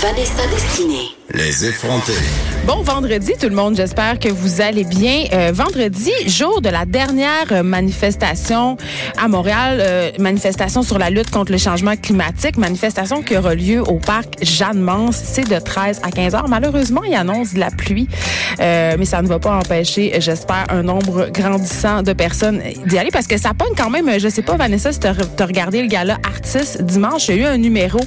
Vanessa Destinée. Les effrontés. Bon vendredi tout le monde, j'espère que vous allez bien. Euh, vendredi, jour de la dernière euh, manifestation à Montréal, euh, manifestation sur la lutte contre le changement climatique, manifestation qui aura lieu au parc Jeanne-Mance, c'est de 13 à 15 heures. Malheureusement, il annonce de la pluie, mais ça ne va pas empêcher, j'espère, un nombre grandissant de personnes d'y aller parce que ça pogne quand même, je sais pas Vanessa si tu as regardé le gala Artiste dimanche, il y a eu un numéro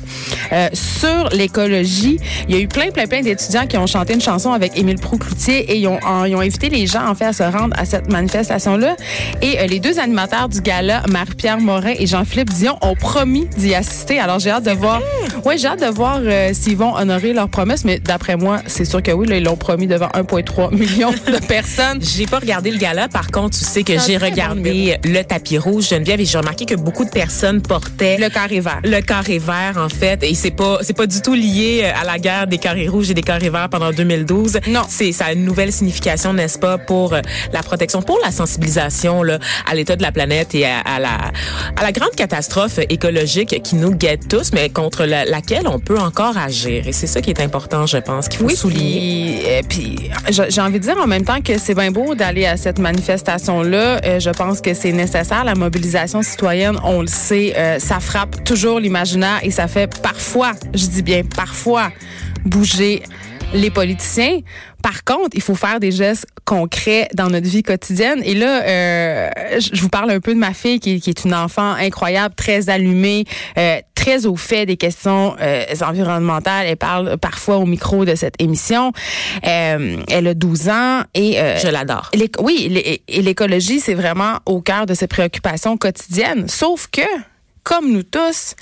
sur l'écologie. Il y a eu plein plein plein d'étudiants qui ont chanté une chanson avec Émile Proucloutier et ils ont, ils ont invité les gens en fait à se rendre à cette manifestation-là. Et euh, les deux animateurs du gala, Marie-Pierre Morin et Jean-Philippe Dion, ont promis d'y assister. Alors j'ai hâte de voir. Ouais, j'ai hâte de voir euh, s'ils vont honorer leur promesse. Mais d'après moi, c'est sûr que oui, là, ils l'ont promis devant 1,3 million de personnes. J'ai pas regardé le gala. Par contre, tu sais que j'ai regardé le tapis rouge Geneviève et j'ai remarqué que beaucoup de personnes portaient le carré vert. Le carré vert en fait, et c'est pas c'est pas du tout lié euh, à la guerre des carrés rouges et des carrés verts pendant 2012. Non. C'est, ça a une nouvelle signification, n'est-ce pas, pour euh, la protection, pour la sensibilisation là, à l'état de la planète et à, la, à la grande catastrophe écologique qui nous guette tous, mais contre laquelle on peut encore agir. Et c'est ça qui est important, je pense, qu'il faut souligner. Puis, euh, j'ai envie de dire en même temps que c'est bien beau d'aller à cette manifestation-là. Je pense que c'est nécessaire. La mobilisation citoyenne, on le sait, ça frappe toujours l'imaginaire et ça fait parfois, je dis bien parfois, bouger les politiciens. Par contre, il faut faire des gestes concrets dans notre vie quotidienne. Et là, euh, je vous parle un peu de ma fille qui, est une enfant incroyable, très allumée, euh, très au fait des questions euh, environnementales. Elle parle parfois au micro de cette émission. elle a 12 ans et... je l'adore. Oui, et l'écologie, c'est vraiment au cœur de ses préoccupations quotidiennes. Sauf que, comme nous tous,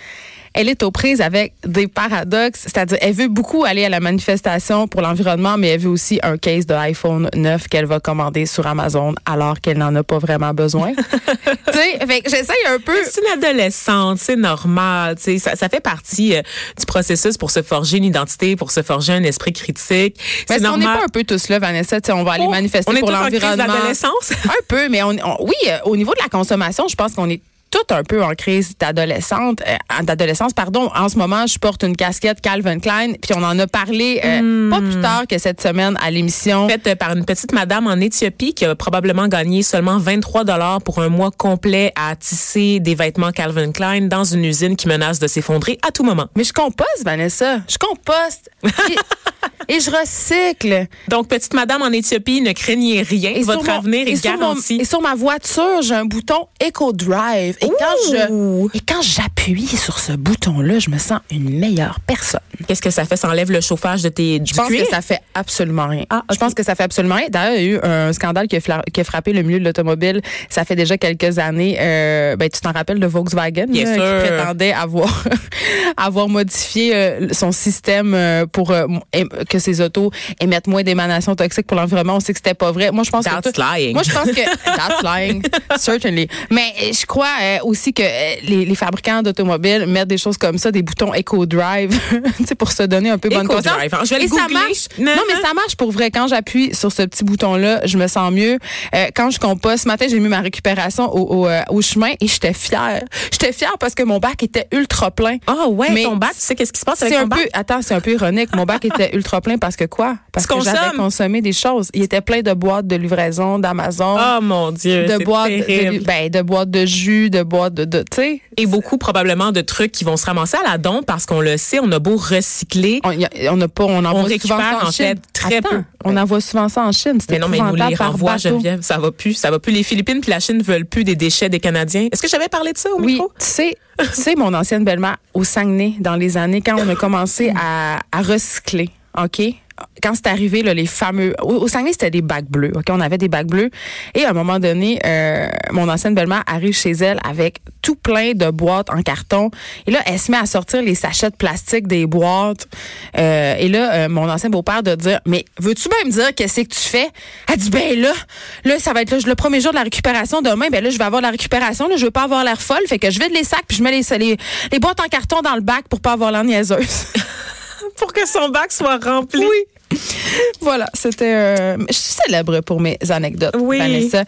elle est aux prises avec des paradoxes. C'est-à-dire, elle veut beaucoup aller à la manifestation pour l'environnement, mais elle veut aussi un case de iPhone 9 qu'elle va commander sur Amazon alors qu'elle n'en a pas vraiment besoin. tu sais, j'essaye un peu. C'est une adolescente, c'est normal. Tu sais, ça, ça fait partie euh, du processus pour se forger une identité, pour se forger un esprit critique. C'est normal. On n'est pas un peu tous là, Vanessa? Tu sais, on va aller oh, manifester pour l'environnement. un peu, mais on, oui, euh, au niveau de la consommation, je pense qu'on est tout un peu en crise d'adolescente, euh, d'adolescence, pardon. En ce moment, je porte une casquette Calvin Klein, puis on en a parlé euh, pas plus hmm. tard que cette semaine à l'émission. Faite euh, par une petite madame en Éthiopie qui a probablement gagné seulement 23 dollars pour un mois complet à tisser des vêtements Calvin Klein dans une usine qui menace de s'effondrer à tout moment. Mais je composte, Vanessa. Je composte. Et, je recycle. Donc, petite madame en Éthiopie, ne craignez rien. Et Votre avenir est garanti. et sur ma voiture, j'ai un bouton Eco Drive. Et quand je et quand j'appuie sur ce bouton-là, je me sens une meilleure personne. Qu'est-ce que ça fait? Ça enlève le chauffage de tes du Je pense que ça fait absolument rien. Ah, Je pense que ça fait absolument rien. D'ailleurs, il y a eu un scandale qui a, frappé le milieu de l'automobile. Ça fait déjà quelques années. Euh, ben, tu t'en rappelles de Volkswagen qui prétendait avoir avoir modifié euh, son système euh, pour que ses autos émettent moins d'émanations toxiques pour l'environnement. On sait que c'était pas vrai. Moi, je pense that's que lying. Moi, je pense que that's lying, certainly. Mais je crois aussi que les, les fabricants d'automobiles mettent des choses comme ça, des boutons Eco Drive, pour se donner un peu bonne conscience. Hein. Je vais Et ça marche. Non, mais ça marche pour vrai. Quand j'appuie sur ce petit bouton-là, je me sens mieux. Euh, quand je composte, ce matin, j'ai mis ma récupération au, au, euh, au chemin et j'étais fière. J'étais fière parce que mon bac était ultra plein. Ah oh, ouais, mais ton bac, tu sais qu'est-ce qui se passe avec ton un bac? Peu, attends, c'est un peu ironique. Mon bac était ultra plein parce que quoi? Parce que j'avais consommé des choses. Il était plein de boîtes de livraison d'Amazon. Oh mon Dieu, de boîtes de, ben, de boîtes de jus, de boîtes de, de tu sais. Et beaucoup probablement de trucs qui vont se ramasser à la don parce qu'on le sait, on a beau recycler. On, on a pas, on envoie souvent ça en, Chine. très peu. On envoie souvent ça en Chine. Mais non, mais nous les renvoie, Geneviève. Ça va plus. Ça va plus. Les Philippines puis la Chine veulent plus des déchets des Canadiens. Est-ce que j'avais parlé de ça au oui, micro? Tu sais, tu sais, mon ancienne belle-mère au Saguenay, dans les années quand on a commencé à, à recycler, OK? Quand c'est arrivé, là, les fameux... Au, au Saguenay, c'était des bacs bleus. OK? On avait des bacs bleus. Et à un moment donné, euh, mon ancienne belle-mère arrive chez elle avec tout plein de boîtes en carton. Et là, elle se met à sortir les sachets de plastique des boîtes. Euh, et là, euh, mon ancien beau-père de dire, mais veux-tu bien me dire qu'est-ce que tu fais? Elle dit, ben là, là, ça va être le premier jour de la récupération. Demain, ben là, je vais avoir la récupération. Là, je veux pas avoir l'air folle. Fait que je vide les sacs puis je mets les, les, les boîtes en carton dans le bac pour pas avoir l'air niaiseuse. Pour que son bac soit rempli. Oui. Voilà, c'était. Euh, je suis célèbre pour mes anecdotes, Oui. Vanessa.